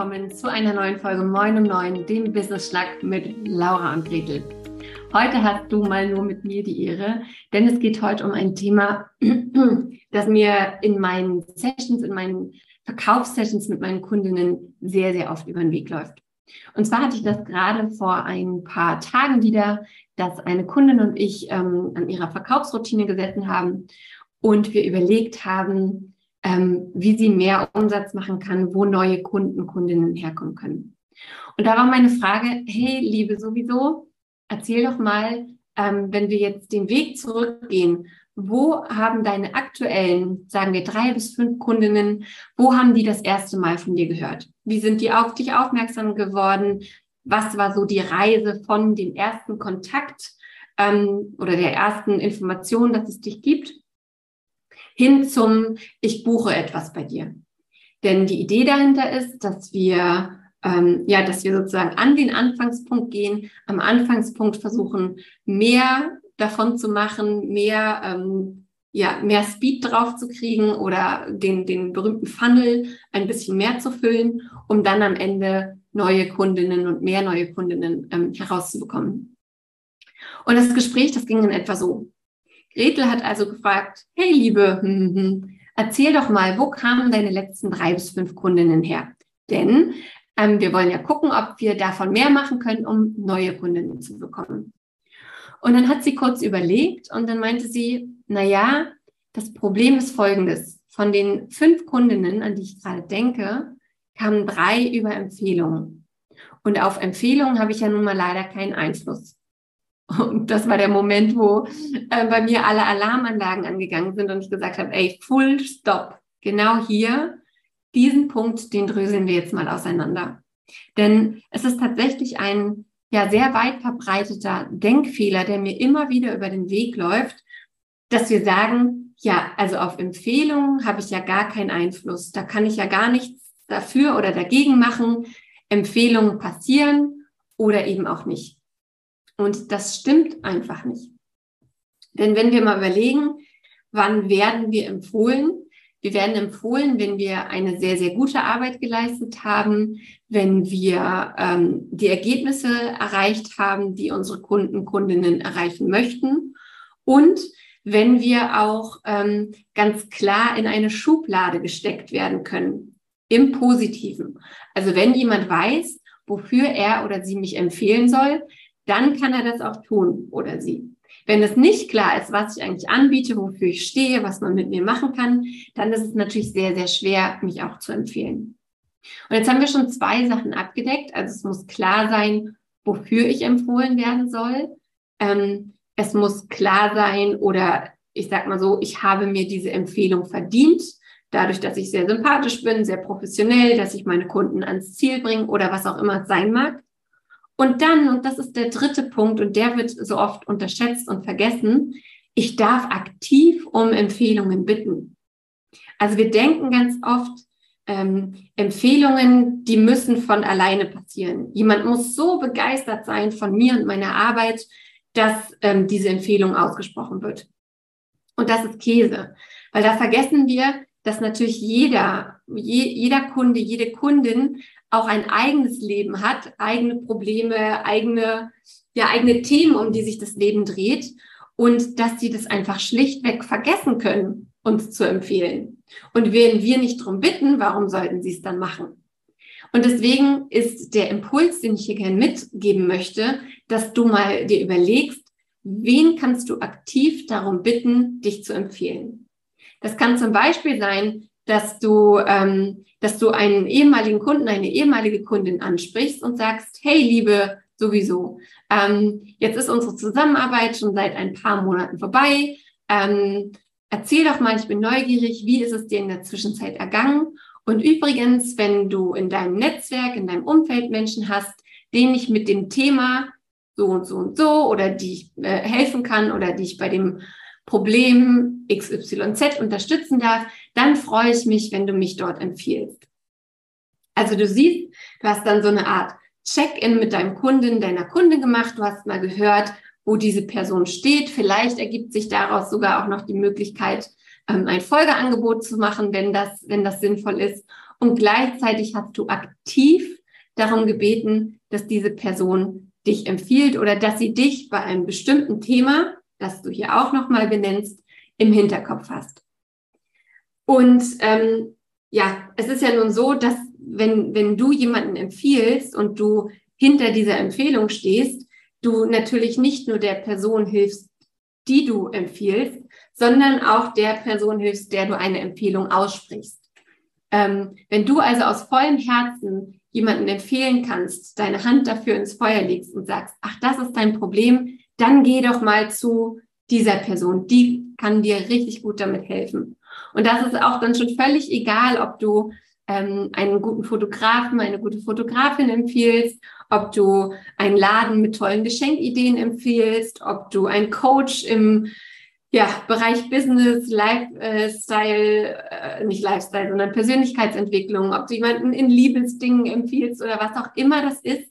willkommen zu einer neuen Folge Moin um Neun, dem Business Schnack mit Laura und Gretel. Heute hast du mal nur mit mir die Ehre, denn es geht heute um ein Thema, das mir in meinen Sessions, in meinen Verkaufssessions mit meinen Kundinnen sehr, sehr oft über den Weg läuft. Und zwar hatte ich das gerade vor ein paar Tagen wieder, dass eine Kundin und ich ähm, an ihrer Verkaufsroutine gesessen haben und wir überlegt haben, ähm, wie sie mehr Umsatz machen kann, wo neue Kunden, Kundinnen herkommen können. Und da war meine Frage, hey, liebe sowieso, erzähl doch mal, ähm, wenn wir jetzt den Weg zurückgehen, wo haben deine aktuellen, sagen wir drei bis fünf Kundinnen, wo haben die das erste Mal von dir gehört? Wie sind die auf dich aufmerksam geworden? Was war so die Reise von dem ersten Kontakt ähm, oder der ersten Information, dass es dich gibt? Hin zum Ich buche etwas bei dir. Denn die Idee dahinter ist, dass wir ähm, ja, dass wir sozusagen an den Anfangspunkt gehen, am Anfangspunkt versuchen, mehr davon zu machen, mehr ähm, ja, mehr Speed drauf zu kriegen oder den, den berühmten Funnel ein bisschen mehr zu füllen, um dann am Ende neue Kundinnen und mehr neue Kundinnen ähm, herauszubekommen. Und das Gespräch, das ging in etwa so. Gretel hat also gefragt, hey Liebe, hm, hm, hm, erzähl doch mal, wo kamen deine letzten drei bis fünf Kundinnen her? Denn ähm, wir wollen ja gucken, ob wir davon mehr machen können, um neue Kundinnen zu bekommen. Und dann hat sie kurz überlegt und dann meinte sie, na ja, das Problem ist folgendes. Von den fünf Kundinnen, an die ich gerade denke, kamen drei über Empfehlungen. Und auf Empfehlungen habe ich ja nun mal leider keinen Einfluss. Und das war der Moment, wo äh, bei mir alle Alarmanlagen angegangen sind und ich gesagt habe, ey, full stop. Genau hier, diesen Punkt, den dröseln wir jetzt mal auseinander. Denn es ist tatsächlich ein ja sehr weit verbreiteter Denkfehler, der mir immer wieder über den Weg läuft, dass wir sagen, ja, also auf Empfehlungen habe ich ja gar keinen Einfluss. Da kann ich ja gar nichts dafür oder dagegen machen. Empfehlungen passieren oder eben auch nicht. Und das stimmt einfach nicht. Denn wenn wir mal überlegen, wann werden wir empfohlen? Wir werden empfohlen, wenn wir eine sehr, sehr gute Arbeit geleistet haben, wenn wir ähm, die Ergebnisse erreicht haben, die unsere Kunden, Kundinnen erreichen möchten und wenn wir auch ähm, ganz klar in eine Schublade gesteckt werden können, im Positiven. Also wenn jemand weiß, wofür er oder sie mich empfehlen soll, dann kann er das auch tun oder sie. Wenn es nicht klar ist, was ich eigentlich anbiete, wofür ich stehe, was man mit mir machen kann, dann ist es natürlich sehr, sehr schwer, mich auch zu empfehlen. Und jetzt haben wir schon zwei Sachen abgedeckt. Also es muss klar sein, wofür ich empfohlen werden soll. Ähm, es muss klar sein oder ich sag mal so, ich habe mir diese Empfehlung verdient, dadurch, dass ich sehr sympathisch bin, sehr professionell, dass ich meine Kunden ans Ziel bringe oder was auch immer es sein mag. Und dann, und das ist der dritte Punkt, und der wird so oft unterschätzt und vergessen, ich darf aktiv um Empfehlungen bitten. Also wir denken ganz oft, ähm, Empfehlungen, die müssen von alleine passieren. Jemand muss so begeistert sein von mir und meiner Arbeit, dass ähm, diese Empfehlung ausgesprochen wird. Und das ist Käse, weil da vergessen wir, dass natürlich jeder, je, jeder Kunde, jede Kundin auch ein eigenes Leben hat, eigene Probleme, eigene, ja, eigene Themen, um die sich das Leben dreht und dass sie das einfach schlichtweg vergessen können, uns zu empfehlen. Und wenn wir nicht darum bitten, warum sollten sie es dann machen? Und deswegen ist der Impuls, den ich hier gerne mitgeben möchte, dass du mal dir überlegst, wen kannst du aktiv darum bitten, dich zu empfehlen. Das kann zum Beispiel sein, dass du, ähm, dass du einen ehemaligen Kunden, eine ehemalige Kundin ansprichst und sagst, hey, liebe, sowieso, ähm, jetzt ist unsere Zusammenarbeit schon seit ein paar Monaten vorbei. Ähm, erzähl doch mal, ich bin neugierig, wie ist es dir in der Zwischenzeit ergangen? Und übrigens, wenn du in deinem Netzwerk, in deinem Umfeld Menschen hast, denen ich mit dem Thema so und so und so oder die ich äh, helfen kann oder die ich bei dem Problem XYZ unterstützen darf, dann freue ich mich, wenn du mich dort empfiehlst. Also du siehst, du hast dann so eine Art Check-in mit deinem Kunden, deiner Kunde gemacht. Du hast mal gehört, wo diese Person steht. Vielleicht ergibt sich daraus sogar auch noch die Möglichkeit, ähm, ein Folgeangebot zu machen, wenn das, wenn das sinnvoll ist. und gleichzeitig hast du aktiv darum gebeten, dass diese Person dich empfiehlt oder dass sie dich bei einem bestimmten Thema, das du hier auch nochmal benennst, im Hinterkopf hast. Und ähm, ja, es ist ja nun so, dass wenn, wenn du jemanden empfiehlst und du hinter dieser Empfehlung stehst, du natürlich nicht nur der Person hilfst, die du empfiehlst, sondern auch der Person hilfst, der du eine Empfehlung aussprichst. Ähm, wenn du also aus vollem Herzen jemanden empfehlen kannst, deine Hand dafür ins Feuer legst und sagst, ach, das ist dein Problem, dann geh doch mal zu dieser Person. Die kann dir richtig gut damit helfen. Und das ist auch dann schon völlig egal, ob du ähm, einen guten Fotografen, eine gute Fotografin empfiehlst, ob du einen Laden mit tollen Geschenkideen empfiehlst, ob du einen Coach im ja, Bereich Business, Lifestyle, äh, nicht Lifestyle, sondern Persönlichkeitsentwicklung, ob du jemanden in Liebesdingen empfiehlst oder was auch immer das ist.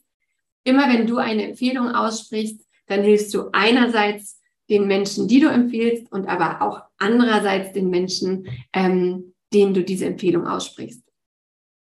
Immer wenn du eine Empfehlung aussprichst, dann hilfst du einerseits den Menschen, die du empfiehlst und aber auch andererseits den Menschen, ähm, denen du diese Empfehlung aussprichst.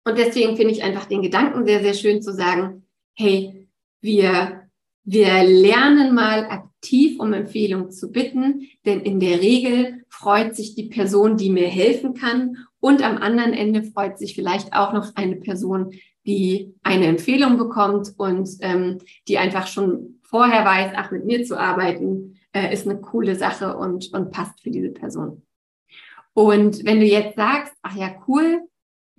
Und deswegen finde ich einfach den Gedanken sehr, sehr schön zu sagen, hey, wir, wir lernen mal aktiv um Empfehlung zu bitten, denn in der Regel freut sich die Person, die mir helfen kann und am anderen Ende freut sich vielleicht auch noch eine Person, die eine Empfehlung bekommt und ähm, die einfach schon vorher weiß, ach, mit mir zu arbeiten, äh, ist eine coole Sache und, und passt für diese Person. Und wenn du jetzt sagst, ach ja, cool,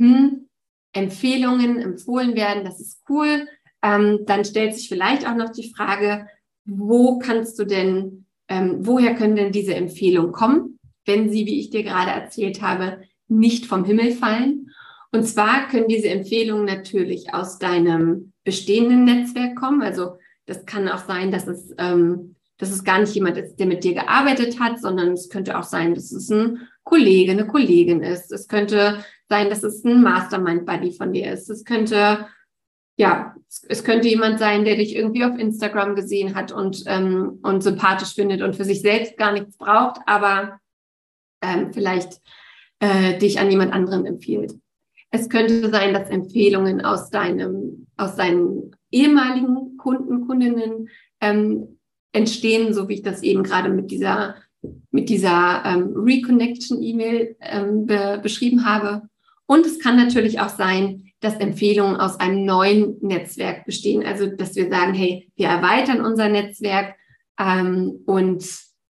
hm, Empfehlungen empfohlen werden, das ist cool, ähm, dann stellt sich vielleicht auch noch die Frage, wo kannst du denn, ähm, woher können denn diese Empfehlungen kommen, wenn sie, wie ich dir gerade erzählt habe, nicht vom Himmel fallen? Und zwar können diese Empfehlungen natürlich aus deinem bestehenden Netzwerk kommen. Also das kann auch sein, dass es, ähm, dass es gar nicht jemand ist, der mit dir gearbeitet hat, sondern es könnte auch sein, dass es ein Kollege, eine Kollegin ist. Es könnte sein, dass es ein Mastermind-Buddy von dir ist. Es könnte, ja, es könnte jemand sein, der dich irgendwie auf Instagram gesehen hat und, ähm, und sympathisch findet und für sich selbst gar nichts braucht, aber ähm, vielleicht äh, dich an jemand anderen empfiehlt. Es könnte sein, dass Empfehlungen aus deinem, aus deinen ehemaligen Kunden, Kundinnen ähm, entstehen, so wie ich das eben gerade mit dieser mit dieser ähm, Reconnection-E-Mail ähm, be beschrieben habe. Und es kann natürlich auch sein, dass Empfehlungen aus einem neuen Netzwerk bestehen. Also, dass wir sagen, hey, wir erweitern unser Netzwerk ähm, und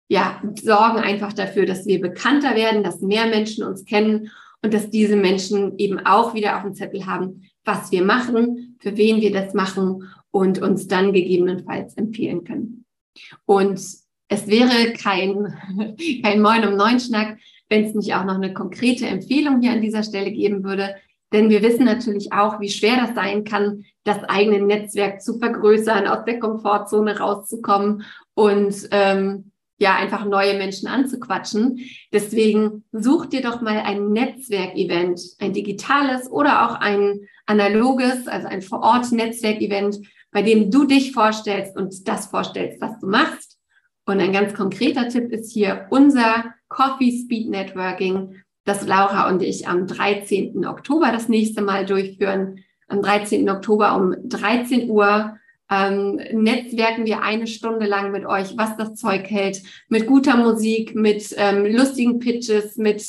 ja, sorgen einfach dafür, dass wir bekannter werden, dass mehr Menschen uns kennen und dass diese Menschen eben auch wieder auf dem Zettel haben, was wir machen, für wen wir das machen und uns dann gegebenenfalls empfehlen können. Und es wäre kein, kein Moin um Neun Schnack, wenn es nicht auch noch eine konkrete Empfehlung hier an dieser Stelle geben würde. Denn wir wissen natürlich auch, wie schwer das sein kann, das eigene Netzwerk zu vergrößern, aus der Komfortzone rauszukommen und ähm, ja, einfach neue Menschen anzuquatschen. Deswegen such dir doch mal ein Netzwerkevent, ein digitales oder auch ein analoges, also ein Vor-Ort-Netzwerkevent, bei dem du dich vorstellst und das vorstellst, was du machst und ein ganz konkreter Tipp ist hier unser Coffee Speed Networking, das Laura und ich am 13. Oktober das nächste Mal durchführen. Am 13. Oktober um 13 Uhr ähm, netzwerken wir eine Stunde lang mit euch, was das Zeug hält, mit guter Musik, mit ähm, lustigen Pitches, mit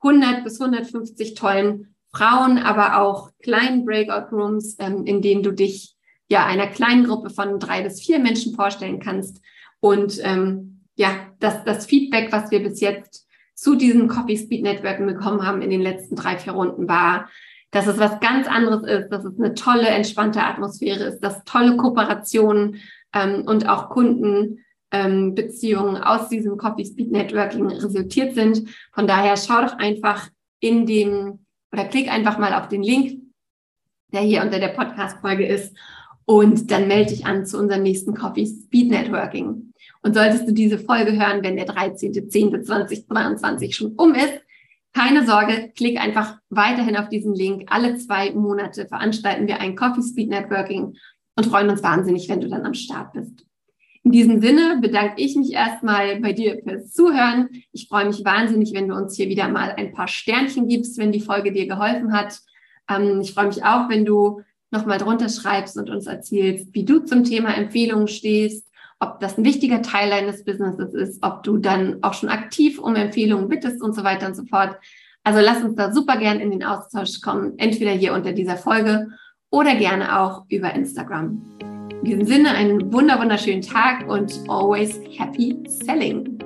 100 bis 150 tollen Frauen, aber auch kleinen Breakout Rooms, ähm, in denen du dich ja einer kleinen Gruppe von drei bis vier Menschen vorstellen kannst. Und ähm, ja, das, das Feedback, was wir bis jetzt zu diesem Coffee Speed Networking bekommen haben in den letzten drei, vier Runden war, dass es was ganz anderes ist, dass es eine tolle, entspannte Atmosphäre ist, dass tolle Kooperationen ähm, und auch Kundenbeziehungen ähm, aus diesem Coffee Speed Networking resultiert sind. Von daher schau doch einfach in dem oder klick einfach mal auf den Link, der hier unter der Podcast-Folge ist und dann melde dich an zu unserem nächsten Coffee Speed Networking. Und solltest du diese Folge hören, wenn der 13.10.2022 schon um ist, keine Sorge, klick einfach weiterhin auf diesen Link. Alle zwei Monate veranstalten wir ein Coffee Speed Networking und freuen uns wahnsinnig, wenn du dann am Start bist. In diesem Sinne bedanke ich mich erstmal bei dir fürs Zuhören. Ich freue mich wahnsinnig, wenn du uns hier wieder mal ein paar Sternchen gibst, wenn die Folge dir geholfen hat. Ähm, ich freue mich auch, wenn du nochmal drunter schreibst und uns erzählst, wie du zum Thema Empfehlungen stehst, ob das ein wichtiger Teil deines Businesses ist, ob du dann auch schon aktiv um Empfehlungen bittest und so weiter und so fort. Also lass uns da super gern in den Austausch kommen, entweder hier unter dieser Folge oder gerne auch über Instagram. In diesem Sinne einen wunder wunderschönen Tag und always happy selling.